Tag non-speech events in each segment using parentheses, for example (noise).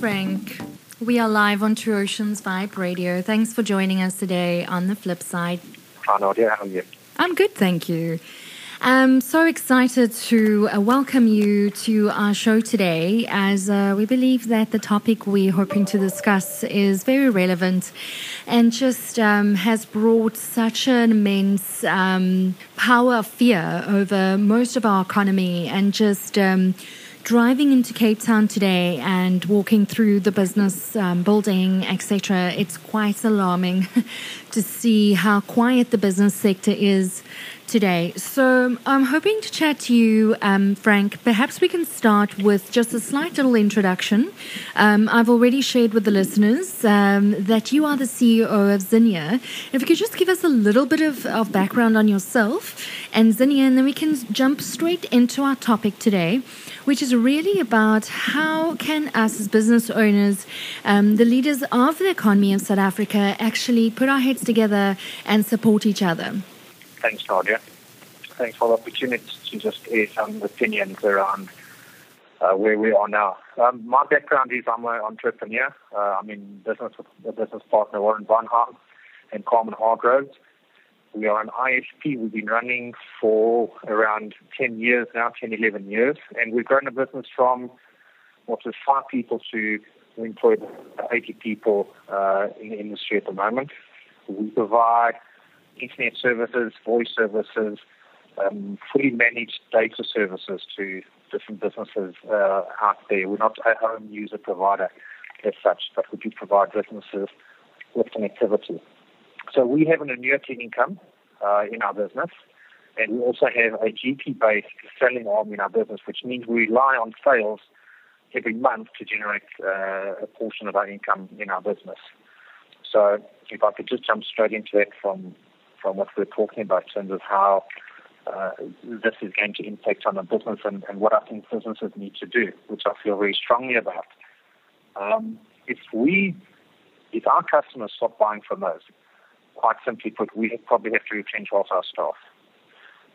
Frank. We are live on True Oceans Vibe Radio. Thanks for joining us today on the flip side. Hi, Nadia. How are you? I'm good, thank you. I'm so excited to uh, welcome you to our show today as uh, we believe that the topic we're hoping to discuss is very relevant and just um, has brought such an immense um, power of fear over most of our economy and just. Um, driving into Cape Town today and walking through the business um, building, etc., it's quite alarming (laughs) to see how quiet the business sector is today. So I'm hoping to chat to you, um, Frank. Perhaps we can start with just a slight little introduction. Um, I've already shared with the listeners um, that you are the CEO of Vinia. If you could just give us a little bit of, of background on yourself and Vinia, and then we can jump straight into our topic today which is really about how can us as business owners, um, the leaders of the economy of South Africa, actually put our heads together and support each other. Thanks, Nadia. Thanks for the opportunity to just air some opinions around uh, where we are now. Um, my background is I'm an entrepreneur. Uh, I'm in business with a business partner, Warren Barnhart and Carmen Hargroves. We are an ISP. We've been running for around 10 years now, 10, 11 years. And we've grown a business from what was five people to we employ 80 people uh, in the industry at the moment. We provide internet services, voice services, um, fully managed data services to different businesses uh, out there. We're not a home user provider as such, but we do provide businesses with connectivity. So we have an annuity income uh, in our business, and we also have a GP-based selling arm in our business, which means we rely on sales every month to generate uh, a portion of our income in our business. So if I could just jump straight into that from from what we're talking about in terms of how uh, this is going to impact on the business and, and, what I think businesses need to do, which I feel very strongly about. Um, if we, if our customers stop buying from us, quite simply put, we probably have to retrench half our staff.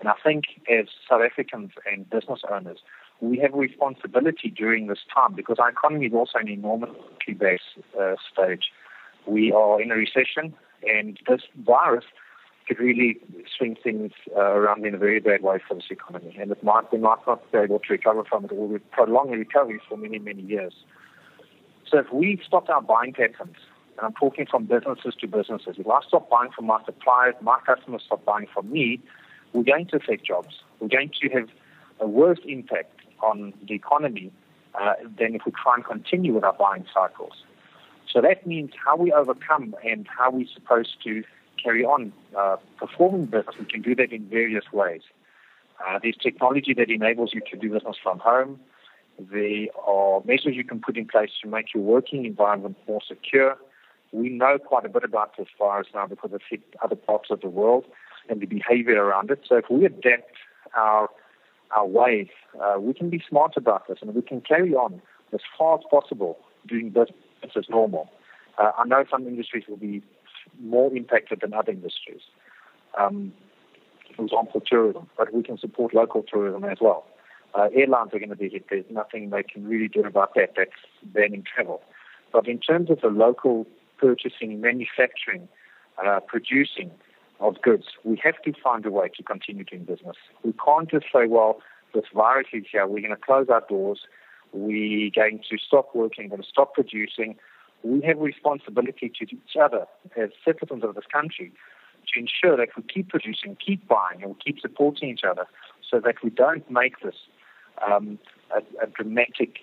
And I think as South Africans and business owners, we have a responsibility during this time because our economy is also an enormously based uh, stage. We are in a recession, and this virus could really swing things uh, around in a very bad way for this economy. And it might, we might not be able to recover from it or we prolong the recovery for many, many years. So if we stop our buying patterns, and I'm talking from businesses to businesses, if I stop buying from my suppliers, my customers stop buying from me, we're going to affect jobs. We're going to have a worse impact on the economy uh, than if we try and continue with our buying cycles. So that means how we overcome and how we're supposed to carry on uh, performing business, we can do that in various ways. Uh, there's technology that enables you to do business from home. There are measures you can put in place to make your working environment more secure. We know quite a bit about this virus now because it's hit other parts of the world and the behavior around it. So if we adapt our our ways, uh, we can be smart about this and we can carry on as far as possible doing business as normal. Uh, I know some industries will be more impacted than other industries. Um, for example, tourism, but we can support local tourism as well. Uh, airlines are going to be hit. There's nothing they can really do about that. That's banning travel. But in terms of the local purchasing, manufacturing, uh, producing of goods, we have to find a way to continue doing business. We can't just say, well, this virus is here. We're going to close our doors. We're going to stop working. We're going to stop producing we have a responsibility to each other as citizens of this country to ensure that we keep producing, keep buying, and we keep supporting each other so that we don't make this um, a, a, dramatic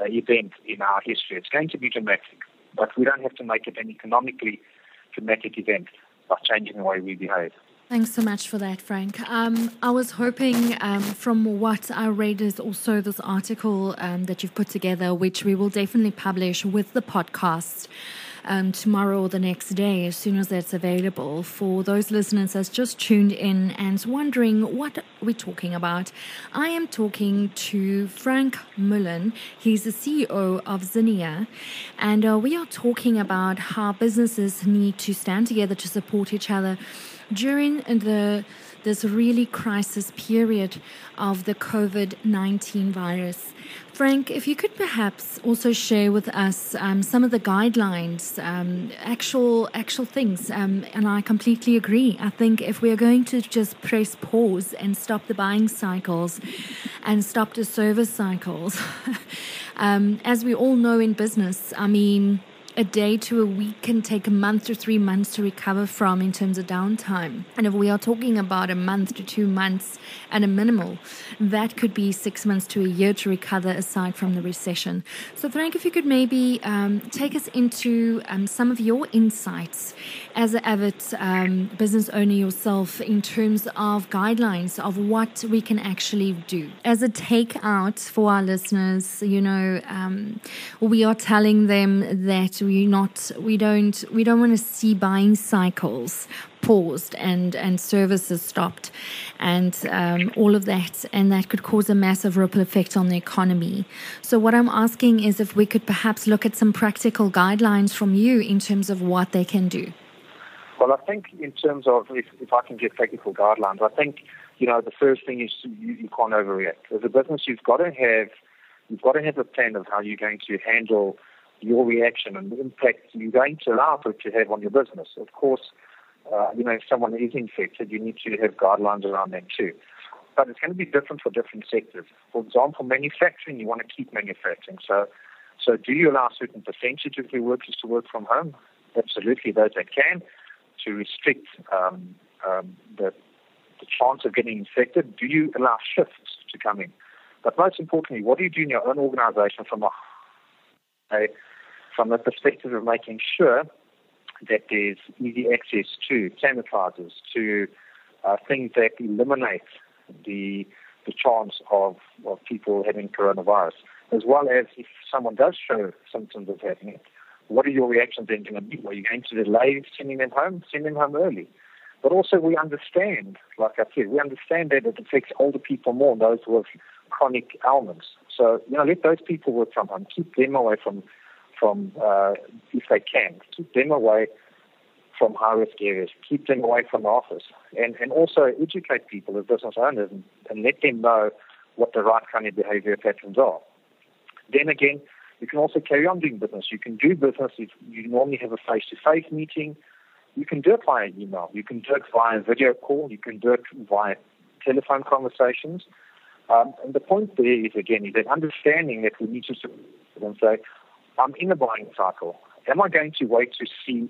uh, event in our history. It's going to be dramatic, but we don't have to make it an economically dramatic event by changing the way we behave. Thanks so much for that, Frank. Um, I was hoping, um, from what I read, is also this article um, that you've put together, which we will definitely publish with the podcast. Um, tomorrow or the next day, as soon as that's available, for those listeners that's just tuned in and wondering what we're talking about. I am talking to Frank Mullen. He's the CEO of Vinia, and uh, we are talking about how businesses need to stand together to support each other during the this really crisis period of the COVID 19 virus. Frank, if you could perhaps also share with us um, some of the guidelines, um, actual actual things, um, and I completely agree. I think if we are going to just press pause and stop the buying cycles and stop the service cycles, (laughs) um, as we all know in business, I mean a day to a week can take a month to three months to recover from in terms of downtime. And if we are talking about a month to two months at a minimal, that could be six months to a year to recover aside from the recession. So, Frank, if you could maybe um, take us into um, some of your insights as an avid um, business owner yourself in terms of guidelines of what we can actually do. As a takeout for our listeners, you know, um, we are telling them that we not we don't we don't want to see buying cycles paused and and services stopped and um, all of that and that could cause a massive ripple effect on the economy. So what i'm asking is if we could perhaps look at some practical guidelines from you in terms of what they can do. Well i think in terms of if, if i can give technical guidelines i think you know the first thing is you, you can't overreact. As a business you've got to have you've got to have a plan of how you're going to handle your reaction and the impact you're going to allow for it to have on your business. Of course, uh, you know, if someone is infected, you need to have guidelines around that too. But it's going to be different for different sectors. For example, manufacturing, you want to keep manufacturing. So, so do you allow a certain percentage of your workers to work from home? Absolutely, those that can, to restrict um, um, the, the chance of getting infected. Do you allow shifts to come in? But most importantly, what do you do in your own organization from a, a from the perspective of making sure that there's easy access to sanitizers, to uh, things that eliminate the the chance of, of people having coronavirus, as well as if someone does show symptoms of having it, what are your reactions then going to be? Are you going to delay sending them home? Send them home early. But also we understand, like I said, we understand that it affects older people more, those with chronic ailments. So, you know, let those people work from home. Keep them away from from, uh, if they can, keep them away from high risk areas, keep them away from the office, and, and also educate people as business owners and, and let them know what the right kind of behavior patterns are. Then again, you can also carry on doing business. You can do business if you normally have a face to face meeting. You can do it via email. You can do it via video call. You can do it via telephone conversations. Um, and the point there is, again, is that understanding that we need to and say, I'm in a buying cycle. Am I going to wait to see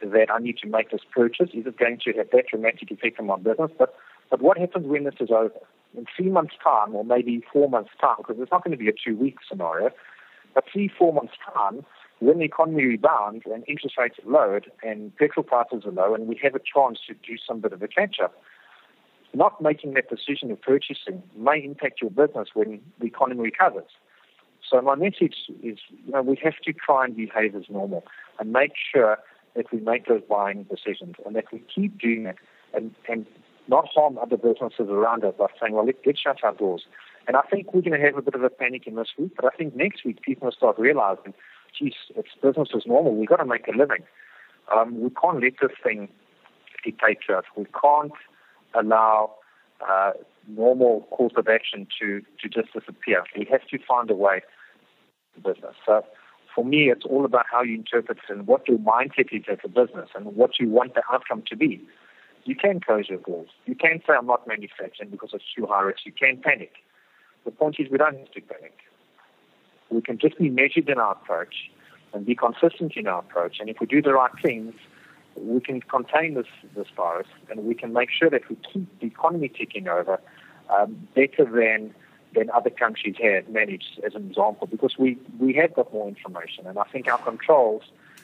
that I need to make this purchase? Is it going to have that dramatic effect on my business? But but what happens when this is over? In three months' time, or maybe four months' time, because it's not going to be a two-week scenario, but three, four months' time, when the economy rebounds and interest rates are lowered and petrol prices are low, and we have a chance to do some bit of a catch-up, not making that decision of purchasing may impact your business when the economy recovers. So my message is, you know, we have to try and behave as normal and make sure that we make those buying decisions and that we keep doing it and, and not harm other businesses around us by saying, well, let, let's shut our doors. And I think we're going to have a bit of a panic in this week, but I think next week people will start realizing, geez, it's business as normal. We've got to make a living. Um, we can't let this thing dictate us. We can't allow uh, normal course of action to, to just disappear. We have to find a way to business. So for me, it's all about how you interpret it and what your mindset is as a business and what you want the outcome to be. You can close your doors. You can say, I'm not manufacturing because it's too high risk. You can panic. The point is, we don't have to panic. We can just be measured in our approach and be consistent in our approach. And if we do the right things, we can contain this, this virus and we can make sure that we keep the economy ticking over um, better than than other countries have managed, as an example, because we, we have got more information. And I think our controls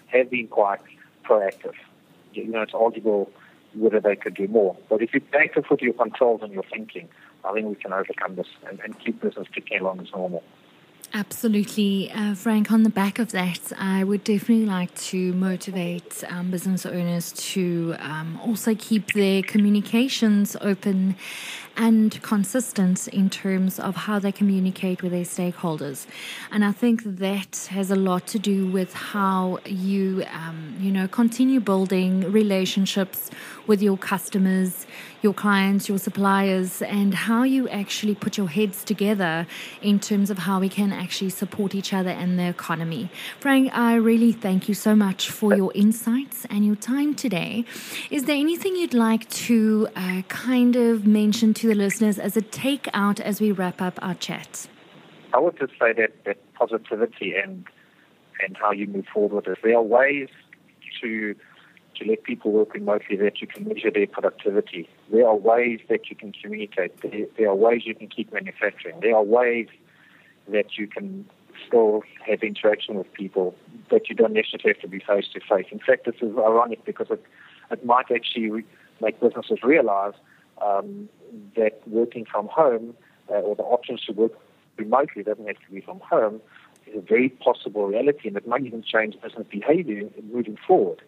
have been quite proactive. You know, it's arguable whether they could do more. But if you're active with your controls and your thinking, I think we can overcome this and, and keep business ticking along as normal. Absolutely. Uh, Frank, on the back of that, I would definitely like to motivate um, business owners to um, also keep their communications open and consistent in terms of how they communicate with their stakeholders. And I think that has a lot to do with how you, um, you know, continue building relationships with your customers, your clients, your suppliers, and how you actually put your heads together in terms of how we can actually support each other and the economy. Frank, I really thank you so much for your insights and your time today. Is there anything you'd like to uh, kind of mention to the listeners as a takeout as we wrap up our chat? I would just say that, that positivity and and how you move forward with it. There are ways to to let people work remotely that you can measure their productivity. There are ways that you can communicate. There, there are ways you can keep manufacturing. There are ways that you can still have interaction with people but you don't necessarily have to be face to face. In fact, this is ironic because it, it might actually make businesses realize um, that working from home uh, or the options to work remotely doesn't have to be from home is a very possible reality, and it might even change business behavior moving forward.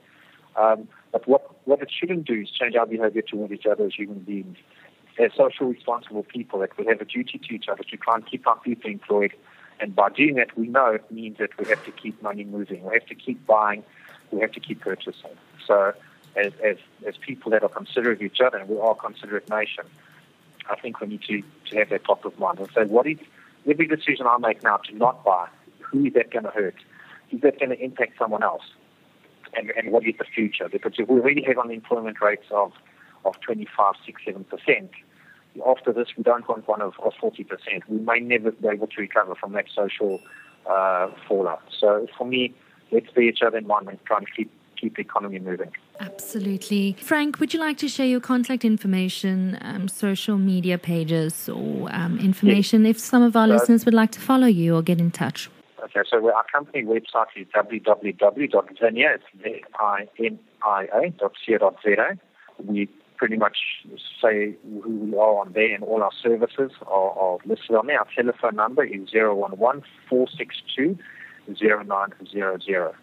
Um, but what, what it shouldn't do is change our behavior towards each other as human beings. As social responsible people, that we have a duty to each other to try and keep our people employed. And by doing that, we know it means that we have to keep money moving. We have to keep buying. We have to keep purchasing. So as, as, as people that are considerate of each other, and we are a considerate nation, I think we need to, to have that top of mind and say, what is every decision I make now to not buy, who is that going to hurt? Is that going to impact someone else? And, and what is the future? Because we really have unemployment rates of, of 25, 6, 7%, after this we don't want one of, of 40%. We may never be able to recover from that social uh, fallout. So for me, let's be each other in mind and try and keep keep the economy moving. Absolutely. Frank, would you like to share your contact information, um, social media pages, or um, information yes. if some of our so, listeners would like to follow you or get in touch? Okay, so our company website is www.vinia, V-I-N-I-A, We pretty much say who we are on there and all our services are, are listed on there. Our telephone number is 011 462 0900.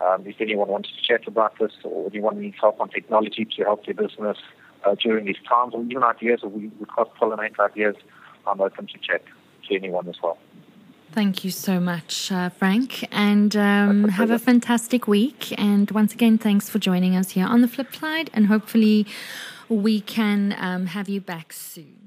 Um, if anyone wants to chat about this or anyone needs help on technology to help their business uh, during these times or even ideas or we, we cross-pollinate ideas, I'm open to chat to anyone as well. Thank you so much, uh, Frank, and um, have a fantastic week. And once again, thanks for joining us here on the flip side, and hopefully we can um, have you back soon.